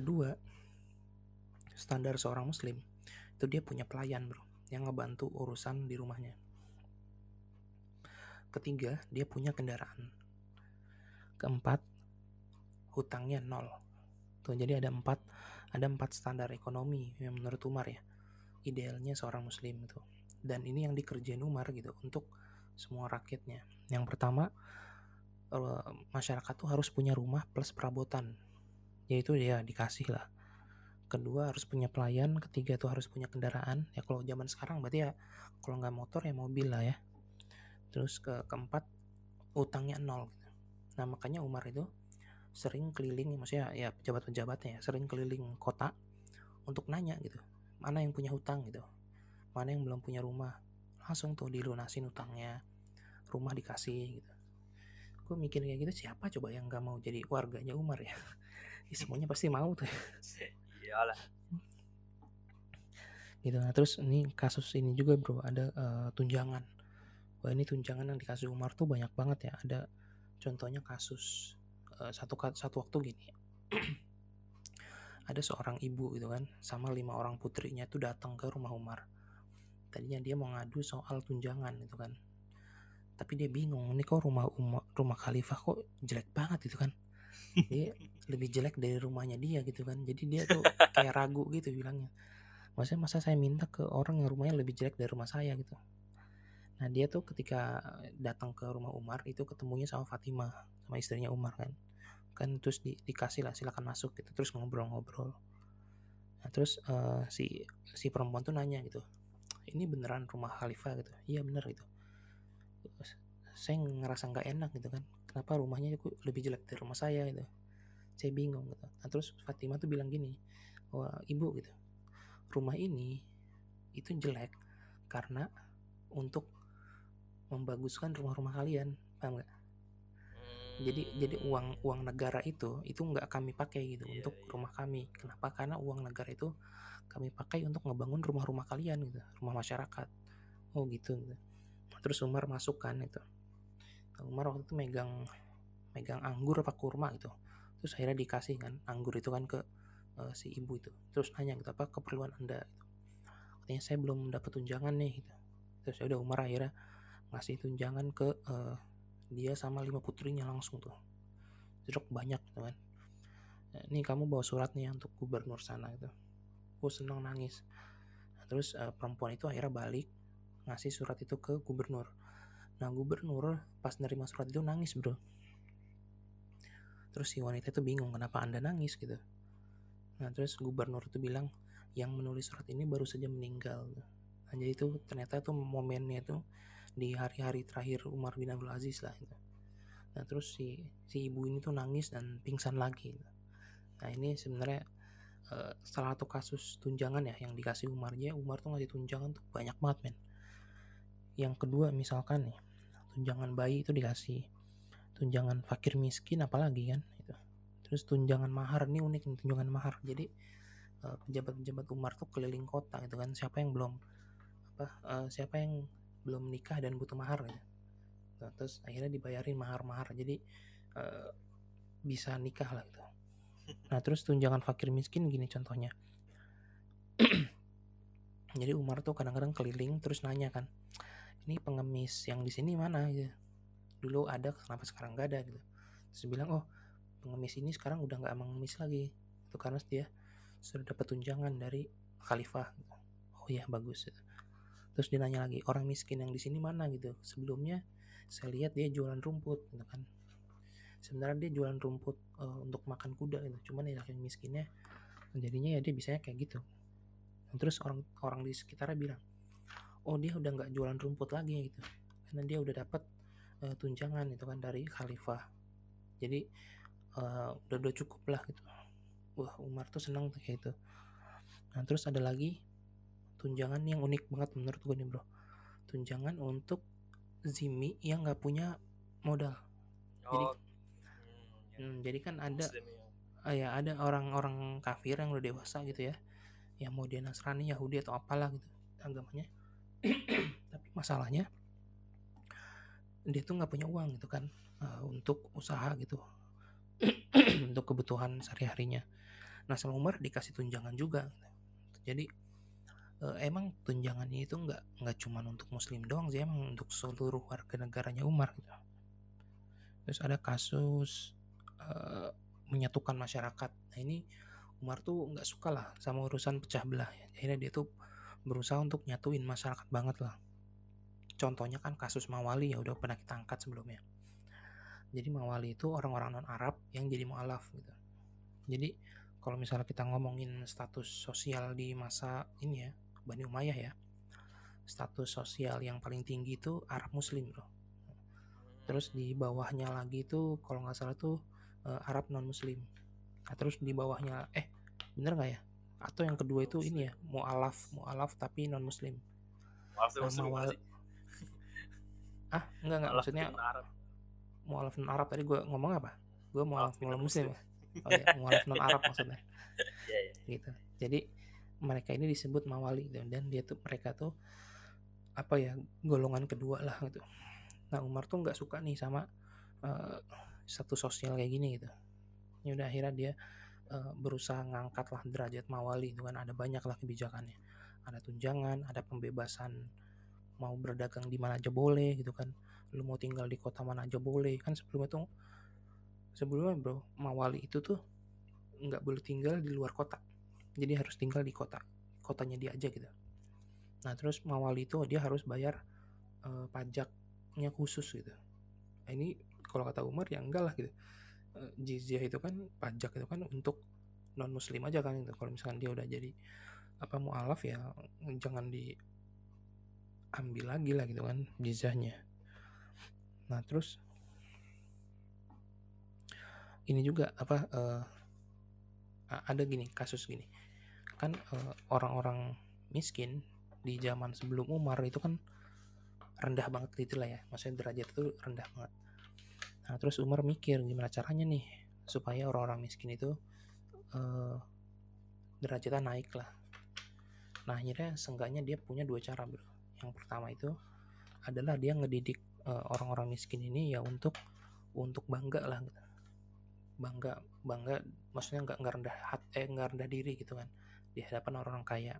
kedua standar seorang muslim itu dia punya pelayan bro yang ngebantu urusan di rumahnya. Ketiga dia punya kendaraan. Keempat hutangnya nol. Tuh jadi ada empat ada empat standar ekonomi yang menurut Umar ya idealnya seorang muslim itu. Dan ini yang dikerjain Umar gitu untuk semua rakyatnya. Yang pertama eh, masyarakat tuh harus punya rumah plus perabotan yaitu ya dikasih lah. Kedua harus punya pelayan. Ketiga tuh harus punya kendaraan. Ya kalau zaman sekarang berarti ya kalau nggak motor ya mobil lah ya. Terus ke keempat utangnya nol gitu. nah makanya Umar itu sering keliling maksudnya ya pejabat-pejabatnya ya sering keliling kota untuk nanya gitu mana yang punya hutang? gitu. Mana yang belum punya rumah? Langsung tuh dilunasin utangnya. Rumah dikasih gitu. Gue mikir kayak gitu siapa coba yang nggak mau jadi warganya Umar ya, ya semuanya pasti mau tuh. Iyalah. Gitu. Nah terus ini kasus ini juga bro. Ada uh, tunjangan. Wah ini tunjangan yang dikasih Umar tuh banyak banget ya. Ada contohnya kasus uh, satu satu waktu gini. Ada seorang ibu gitu kan sama lima orang putrinya itu datang ke rumah Umar. Tadinya dia mau ngadu soal tunjangan gitu kan. Tapi dia bingung ini kok rumah rumah, rumah khalifah kok jelek banget gitu kan dia lebih jelek dari rumahnya dia gitu kan. Jadi dia tuh kayak ragu gitu bilangnya. Maksudnya masa saya minta ke orang yang rumahnya lebih jelek dari rumah saya gitu. Nah dia tuh ketika datang ke rumah Umar itu ketemunya sama Fatimah sama istrinya Umar kan. Kan terus di, dikasih lah silakan masuk gitu terus ngobrol-ngobrol. Nah terus uh, si si perempuan tuh nanya gitu ini beneran rumah khalifah? gitu. Iya bener gitu. Saya ngerasa nggak enak gitu kan kenapa rumahnya lebih jelek dari rumah saya? gitu. Saya bingung gitu. Nah terus Fatimah tuh bilang gini wah ibu gitu. Rumah ini itu jelek karena untuk membaguskan rumah-rumah kalian. Paham nggak? Jadi jadi hmm. uang uang negara itu itu nggak kami pakai gitu yeah, untuk yeah. rumah kami. Kenapa? Karena uang negara itu kami pakai untuk ngebangun rumah-rumah kalian gitu rumah masyarakat. Oh gitu, gitu. terus Umar masuk kan itu Umar waktu itu megang megang anggur apa kurma gitu. Terus akhirnya dikasih kan anggur itu kan ke uh, si ibu itu. Terus nanya gitu apa keperluan anda? Gitu. katanya saya belum dapat tunjangan nih gitu. Terus ya udah Umar akhirnya ngasih tunjangan ke uh, dia sama lima putrinya langsung tuh. Jeruk banyak gitu kan. Nah, ini kamu bawa surat nih untuk gubernur sana gitu. Gue seneng nangis. Nah, terus uh, perempuan itu akhirnya balik ngasih surat itu ke gubernur nah gubernur pas nerima surat itu nangis bro. Terus si wanita itu bingung kenapa anda nangis? gitu. Nah terus gubernur itu bilang yang menulis surat ini baru saja meninggal. Nah jadi itu ternyata tuh momennya itu di hari-hari terakhir Umar bin Abdul Aziz lah gitu. nah terus si si ibu ini tuh nangis dan pingsan lagi gitu. nah ini sebenarnya uh, salah satu kasus tunjangan ya yang dikasih Umar. Ya Umar tuh ngasih tunjangan tuh banyak banget men. Yang kedua misalkan nih tunjangan bayi itu dikasih. Tunjangan fakir miskin apalagi kan itu terus tunjangan mahar ini unik nih tunjangan mahar. Jadi eh, pejabat-pejabat Umar tuh keliling kota gitu kan siapa yang belum apa uh, siapa yang belum nikah dan butuh mahar gitu. Nah, terus akhirnya dibayarin mahar-mahar. Jadi uh, bisa nikah lah gitu. Nah terus tunjangan fakir miskin gini contohnya. Jadi Umar tuh kadang-kadang keliling terus nanya kan ini pengemis yang di sini mana? Gitu. Dulu ada kenapa sekarang gak ada? Gitu. Terus bilang oh pengemis ini sekarang udah nggak mengemis lagi. Itu karena dia sudah dapat tunjangan dari khalifah. Gitu. oh ya bagus. Gitu. terus dia nanya lagi orang miskin yang di sini mana? Gitu. Sebelumnya saya lihat dia jualan rumput gitu kan. Sebenarnya dia jualan rumput uh, untuk makan kuda gitu. Cuman ya miskinnya jadinya ya dia bisanya kayak gitu. Terus orang orang di sekitarnya bilang oh dia udah nggak jualan rumput lagi gitu. Karena dia udah dapat uh, tunjangan itu kan dari khalifah. Jadi uh, udah udah cukup lah gitu. Wah Umar tuh senang tuh kayak gitu. Nah terus ada lagi tunjangan yang unik banget menurut gue nih bro. Tunjangan untuk zimi yang nggak punya modal. Oh. jadi hmm, hmm, jadi kan ada uh, ya ada orang-orang kafir yang udah dewasa gitu ya yang mau dia Nasrani Yahudi atau apalah gitu agamanya tapi masalahnya dia tuh nggak punya uang gitu kan uh, untuk usaha gitu. Untuk kebutuhan sehari harinya nah sama Umar dikasih tunjangan juga. Jadi uh, emang tunjangannya itu nggak nggak cuma untuk muslim doang sih emang untuk seluruh warga negaranya Umar gitu. Terus ada kasus uh, menyatukan masyarakat. Nah ini Umar tuh nggak suka lah sama urusan pecah belah. Akhirnya dia tuh berusaha untuk nyatuin masyarakat banget lah. Contohnya kan kasus Mawali ya udah pernah kita angkat sebelumnya. Jadi Mawali itu orang-orang non Arab yang jadi mualaf gitu. Jadi kalau misalnya kita ngomongin status sosial di masa ini ya Bani Umayyah ya status sosial yang paling tinggi itu Arab Muslim bro terus di bawahnya lagi itu kalau nggak salah tuh uh, Arab non Muslim nah, terus di bawahnya eh bener nggak ya atau yang kedua itu ini ya mualaf mualaf tapi non Muslim nah, mawal ah enggak enggak maksudnya mualaf non Arab tadi gue ngomong apa? Gue mualaf non Muslim, ya? Oh, ya, mualaf non Arab maksudnya. Yeah, yeah. gitu. Jadi mereka ini disebut mawali gitu. dan dia tuh mereka tuh apa ya golongan kedua lah gitu. Nah Umar tuh nggak suka nih sama uh, satu sosial kayak gini gitu. Ya udah akhirnya dia uh, berusaha ngangkat lah derajat mawali itu kan. Ada banyak lah kebijakannya. Ada tunjangan ada pembebasan mau berdagang di mana aja boleh gitu kan. Lu mau tinggal di kota mana aja boleh. Kan sebelumnya tuh sebelumnya bro mawali itu tuh nggak boleh tinggal di luar kota. Jadi harus tinggal di kota kotanya dia aja gitu. Nah terus mawali itu dia harus bayar uh, pajaknya khusus gitu. Nah, ini kalau kata Umar ya enggak lah gitu jizyah itu kan pajak itu kan untuk non muslim aja kan gitu. Kalau misalkan dia udah jadi apa mualaf ya jangan diambil lagi lah gitu kan jizyahnya. Nah terus ini juga apa uh, ada gini kasus gini. Kan eh, orang-orang miskin di zaman sebelum Umar itu kan rendah banget gitu lah ya. Maksudnya derajat itu rendah banget nah terus Umar mikir gimana caranya nih supaya orang-orang miskin itu uh, derajatnya naik lah nah akhirnya seenggaknya dia punya dua cara bro. Yang pertama itu adalah dia ngedidik eh, orang-orang miskin ini ya untuk untuk bangga lah gitu. Bangga bangga maksudnya nggak nggak rendah hat eh nggak rendah diri gitu kan di hadapan orang-orang kaya.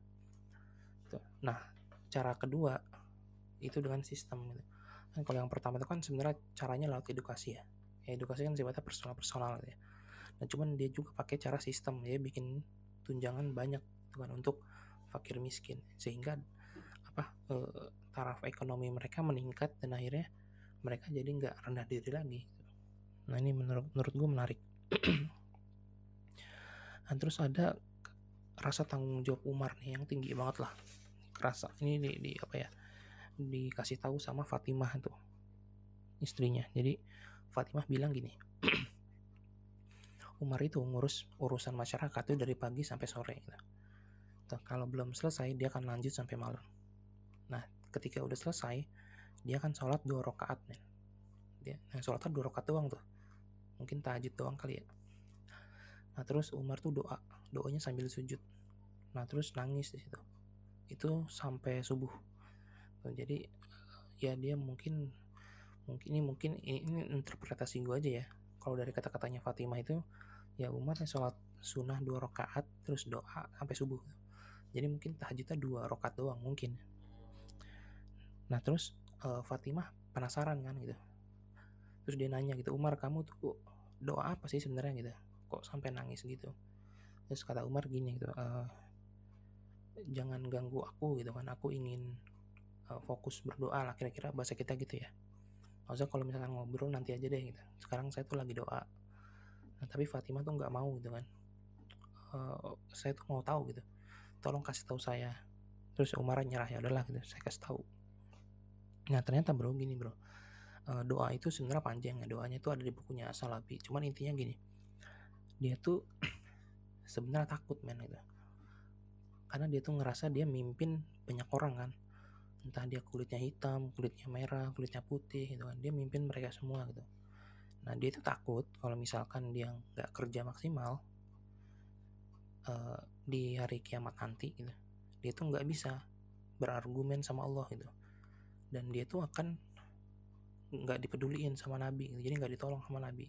Nah cara kedua itu dengan sistem gitu kan kalau yang pertama itu kan sebenarnya caranya lewat edukasi ya, ya edukasi kan sifatnya personal personal gitu ya. Nah cuman dia juga pakai cara sistem ya bikin tunjangan banyak gitu kan untuk fakir miskin. Sehingga apa e, taraf ekonomi mereka meningkat dan akhirnya mereka jadi nggak rendah diri lagi. Nah ini menurut menurut gue menarik. Nah terus ada rasa tanggung jawab Umar nih yang tinggi banget lah. Rasa ini di, di apa ya dikasih tahu sama Fatimah tuh istrinya. Jadi Fatimah bilang gini Umar itu ngurus urusan masyarakat itu dari pagi sampai sore. Tuh, kalau belum selesai dia akan lanjut sampai malam. Nah ketika udah selesai dia akan sholat dua rakaat men. Dia nah, sholatnya dua rakaat doang tuh. Mungkin tahajud doang kali ya. Nah terus Umar tuh doa doanya sambil sujud. Nah terus nangis di situ. Itu sampai subuh jadi ya dia mungkin mungkin ini mungkin ini, interpretasi gue aja ya. Kalau dari kata-katanya Fatimah itu ya Umar sholat sunnah dua rakaat terus doa sampai subuh. Jadi mungkin tahajudnya dua rakaat doang mungkin. Nah terus uh, Fatimah penasaran kan gitu. Terus dia nanya gitu Umar kamu tuh doa apa sih sebenarnya? Gitu. Kok sampai nangis? Gitu. Terus kata Umar gini gitu uh, jangan ganggu aku gitu kan. Aku ingin uh, fokus berdoa lah kira-kira bahasa kita gitu ya. Maksudnya kalau misalkan ngobrol nanti aja deh gitu. Sekarang saya tuh lagi doa. Nah, tapi Fatimah tuh nggak mau gitu kan. Uh, saya tuh mau tahu gitu. Tolong kasih tahu saya. Terus Umar nyerah ya udahlah gitu. Saya kasih tahu. Nah ternyata bro gini bro. Uh, doa itu sebenarnya panjang ya. Doanya itu ada di bukunya Salabi cuman intinya gini. Dia tuh sebenarnya takut men gitu. Karena dia tuh ngerasa dia mimpin banyak orang kan entah dia kulitnya hitam kulitnya merah kulitnya putih gitu kan. Dia mimpin mereka semua gitu. Nah dia tuh takut kalau misalkan dia nggak kerja maksimal uh, di hari kiamat nanti gitu. Dia tuh nggak bisa berargumen sama Allah gitu. Dan dia tuh akan nggak dipeduliin sama Nabi gitu. jadi nggak ditolong sama Nabi.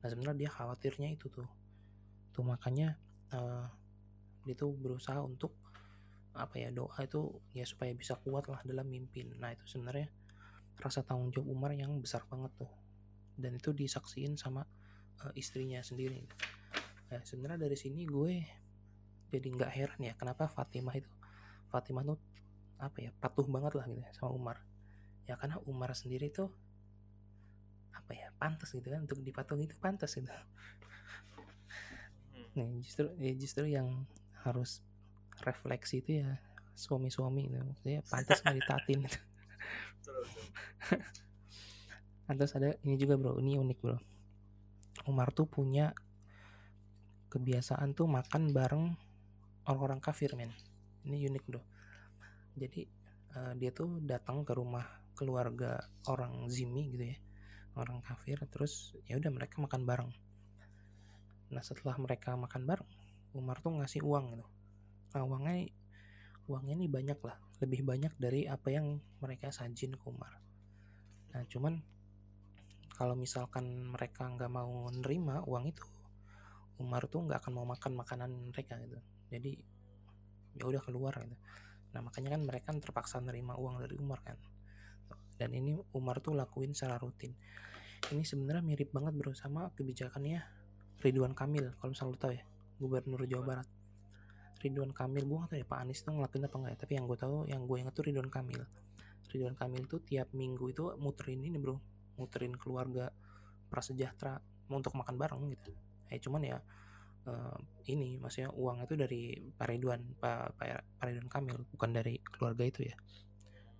Nah sebenarnya dia khawatirnya itu tuh. Tuh makanya uh, dia tuh berusaha untuk apa ya doa itu ya supaya bisa kuat lah dalam mimpin nah itu sebenarnya rasa tanggung jawab Umar yang besar banget tuh. Dan itu disaksiin sama uh, istrinya sendiri. Nah sebenarnya dari sini gue jadi nggak heran ya kenapa Fatimah itu Fatimah tuh apa ya patuh banget lah gitu ya sama Umar. Ya karena Umar sendiri tuh apa ya pantas gitu kan untuk dipatuhi itu pantas gitu. Hmm. nih justru ya justru yang harus refleksi itu ya suami-suami gitu. Maksudnya pantas nggak ditatin gitu. terus ada ini juga bro. Ini unik bro. Umar tuh punya kebiasaan tuh makan bareng orang-orang kafir men. Ini unik bro. Jadi uh, dia tuh datang ke rumah keluarga orang zimi gitu ya orang kafir. Terus ya udah mereka makan bareng. Nah setelah mereka makan bareng Umar tuh ngasih uang gitu nah uangnya uangnya ini banyak lah. Lebih banyak dari apa yang mereka sajin ke Umar. Nah cuman kalau misalkan mereka nggak mau nerima uang itu Umar tuh nggak akan mau makan makanan mereka gitu. Jadi ya udah keluar gitu. Nah makanya kan mereka terpaksa nerima uang dari Umar kan. Dan ini Umar tuh lakuin secara rutin. Ini sebenarnya mirip banget bro sama kebijakannya Ridwan Kamil kalau misalnya lo tau ya Gubernur Jawa Barat Ridwan Kamil gue gak tau ya Pak Anies tuh ngelakuin apa enggak ya tapi yang gue tahu yang gue ingat tuh Ridwan Kamil. Ridwan Kamil tuh tiap minggu itu muterin ini bro muterin keluarga prasejahtera untuk makan bareng gitu. Eh cuman ya uh, ini maksudnya uang itu dari Pak Ridwan Pak, Pak Ridwan Kamil bukan dari keluarga itu ya.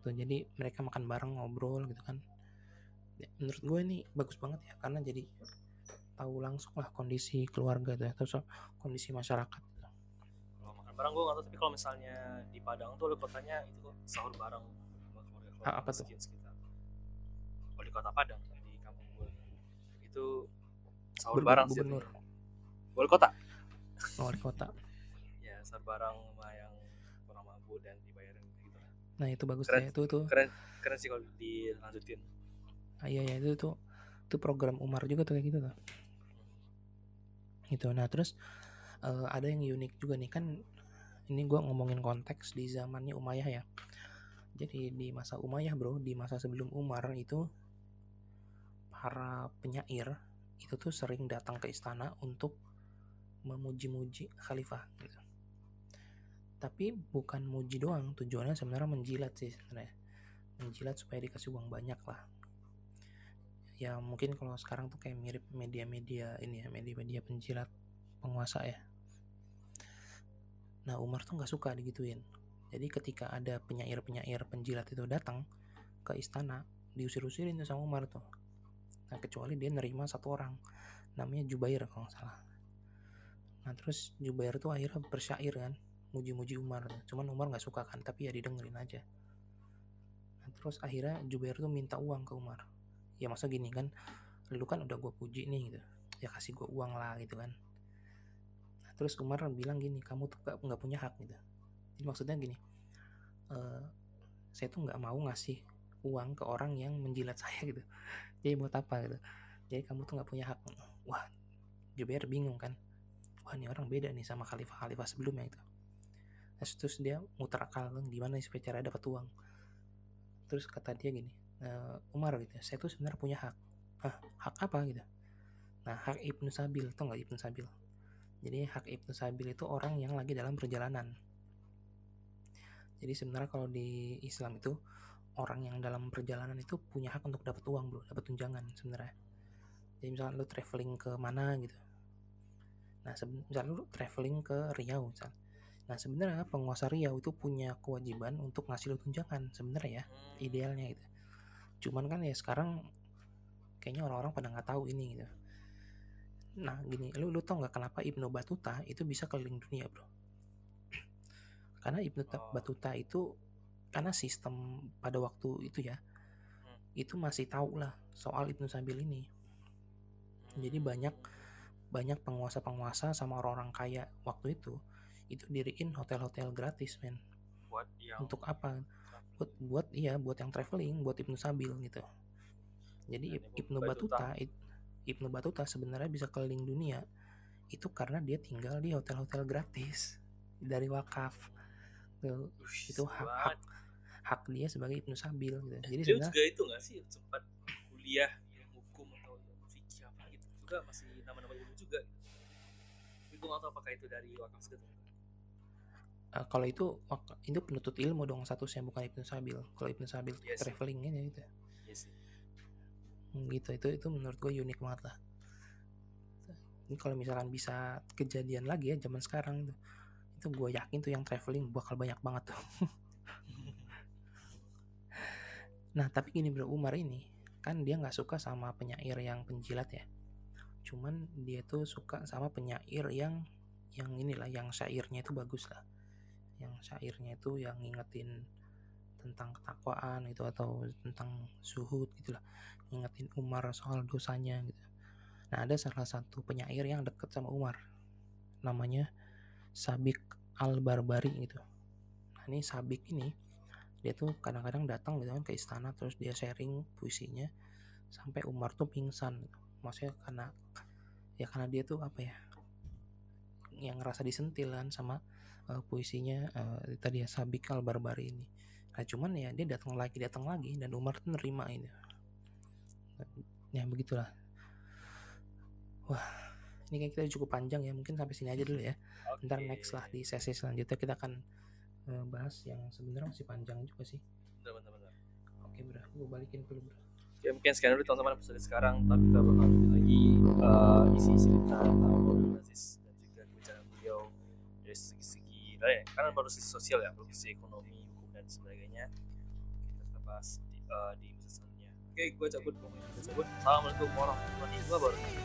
Tuh jadi mereka makan bareng ngobrol gitu kan. Ya, menurut gue ini bagus banget ya karena jadi tahu langsung lah kondisi keluarga tuh ya, terus kondisi masyarakat barang gue nggak tahu tapi kalau misalnya di Padang tuh kotanya itu kok sahur bareng sama keluarga ah, apa tuh? Sekitar. Kalau di kota Padang di kampung gue itu sahur bareng sih. wali kota. Oh, wali kota. Ya sahur bareng sama yang kurang mampu dan dibayarin gitu nah itu bagus keren, ya itu tuh keren keren sih kalau dilanjutin. Ah, iya ya itu tuh itu program Umar juga tuh kayak gitu tuh. Gitu. Nah terus uh, ada yang unik juga nih. Kan ini gue ngomongin konteks di zamannya Umayyah ya. Jadi di masa Umayyah bro di masa sebelum Umar itu para penyair itu tuh sering datang ke istana untuk memuji-muji khalifah gitu. tapi bukan muji doang tujuannya sebenarnya menjilat sih sebenarnya. Menjilat supaya dikasih uang banyak lah. Ya mungkin kalau sekarang tuh kayak mirip media-media ini ya media-media penjilat penguasa ya Nah Umar tuh nggak suka digituin. Jadi ketika ada penyair-penyair penjilat itu datang ke istana, diusir-usirin tuh sama Umar tuh. Nah kecuali dia nerima satu orang, namanya Jubair kalau nggak salah. Nah terus Jubair tuh akhirnya bersyair kan, muji-muji Umar. Cuman Umar nggak suka kan, tapi ya didengerin aja. Nah terus akhirnya Jubair tuh minta uang ke Umar. Ya masa gini kan, lu kan udah gue puji nih gitu, ya kasih gue uang lah gitu kan terus Umar bilang gini kamu tuh gak, nggak punya hak gitu. Jadi maksudnya gini e, saya tuh nggak mau ngasih uang ke orang yang menjilat saya gitu. Jadi buat apa gitu. Jadi kamu tuh nggak punya hak. Wah Jubair bingung kan. Wah ini orang beda nih sama khalifah-khalifah sebelumnya itu terus, terus dia muter akal gimana supaya cara dapat uang? Terus kata dia gini e, Umar gitu saya tuh sebenarnya punya hak. Hah, hak apa? gitu. Nah hak Ibnu Sabil tau nggak Ibnu Sabil jadi hak Ibnu Sabil itu orang yang lagi dalam perjalanan. Jadi sebenarnya kalau di Islam itu orang yang dalam perjalanan itu punya hak untuk dapat uang bro, dapat tunjangan sebenarnya. Jadi misalnya lu traveling ke mana gitu. Nah, misalnya lu traveling ke Riau misalnya. Nah, sebenarnya penguasa Riau itu punya kewajiban untuk ngasih lu tunjangan sebenarnya ya, hmm. idealnya gitu. Cuman kan ya sekarang kayaknya orang-orang pada nggak tahu ini gitu Nah gini, lu lu tau nggak kenapa Ibnu Batuta itu bisa keliling dunia bro? karena Ibnu oh. Batuta itu karena sistem pada waktu itu ya hmm. itu masih tahu lah soal Ibnu Sabil ini. Jadi hmm. banyak banyak penguasa-penguasa sama orang-orang kaya waktu itu itu diriin hotel-hotel gratis men. Buat yang untuk apa? Buat buat iya buat yang traveling, buat Ibnu Sabil gitu. Jadi Ibnu Batuta, Batuta Ibnu Batuta sebenarnya bisa keliling dunia itu karena dia tinggal di hotel-hotel gratis dari wakaf tuh, itu hak, hak hak dia sebagai ibnu sabil gitu. jadi dia juga itu nggak sih sempat kuliah hukum atau fikih apa gitu juga masih nama-nama ilmu juga gitu. tapi gue nggak tahu apakah itu dari wakaf gitu uh, kalau itu itu penuntut ilmu dong statusnya bukan ibnu sabil kalau ibnu sabil yes. Iya traveling ini gitu yes. Hmm, gitu. Itu itu menurut gue unik banget lah. Ini kalau misalkan bisa kejadian lagi ya zaman sekarang tuh itu gue yakin tuh yang traveling bakal banyak banget tuh. Nah tapi gini bro. Umar ini kan dia nggak suka sama penyair yang penjilat ya. Cuman dia tuh suka sama penyair yang yang inilah yang syairnya itu bagus lah. Yang syairnya itu yang ngingetin tentang ketakwaan itu atau tentang suhud gitulah ngingetin Umar soal dosanya gitu Nah ada salah satu penyair yang deket sama Umar. Namanya Sabik Al-Barbari gitu. Nah ini Sabik ini dia tuh kadang-kadang datang gitu kan ke istana terus dia sharing puisinya sampai Umar tuh pingsan gitu. Maksudnya karena ya karena dia tuh apa ya yang ngerasa disentil kan sama uh, puisinya uh, tadi ya Sabik Al-Barbari ini. Nah cuman ya dia datang lagi datang lagi dan Umar tuh nerima ini. Ya begitulah Wah, ini kayak kita cukup panjang ya. Mungkin sampai sini aja dulu ya. Okay. Ntar next lah di sesi selanjutnya kita akan uh, bahas yang sebenarnya masih panjang juga sih. Benar, benar, benar. Oke, bro. Gue balikin dulu, bro. Ya mungkin sekian dulu teman-teman episode sekarang. Tapi kita bakal lanjut lagi uh, isi cerita tentang Aziz dan juga kebicaraan beliau dari segi-segi ya, karena baru sisi sosial ya, baru sisi ekonomi, dan sebagainya. Kita bahas di, uh, di episode selanjutnya. Oke okay, gue cabut pokoknya gue cabut. Assalamualaikum warahmatullahi wabarakatuh.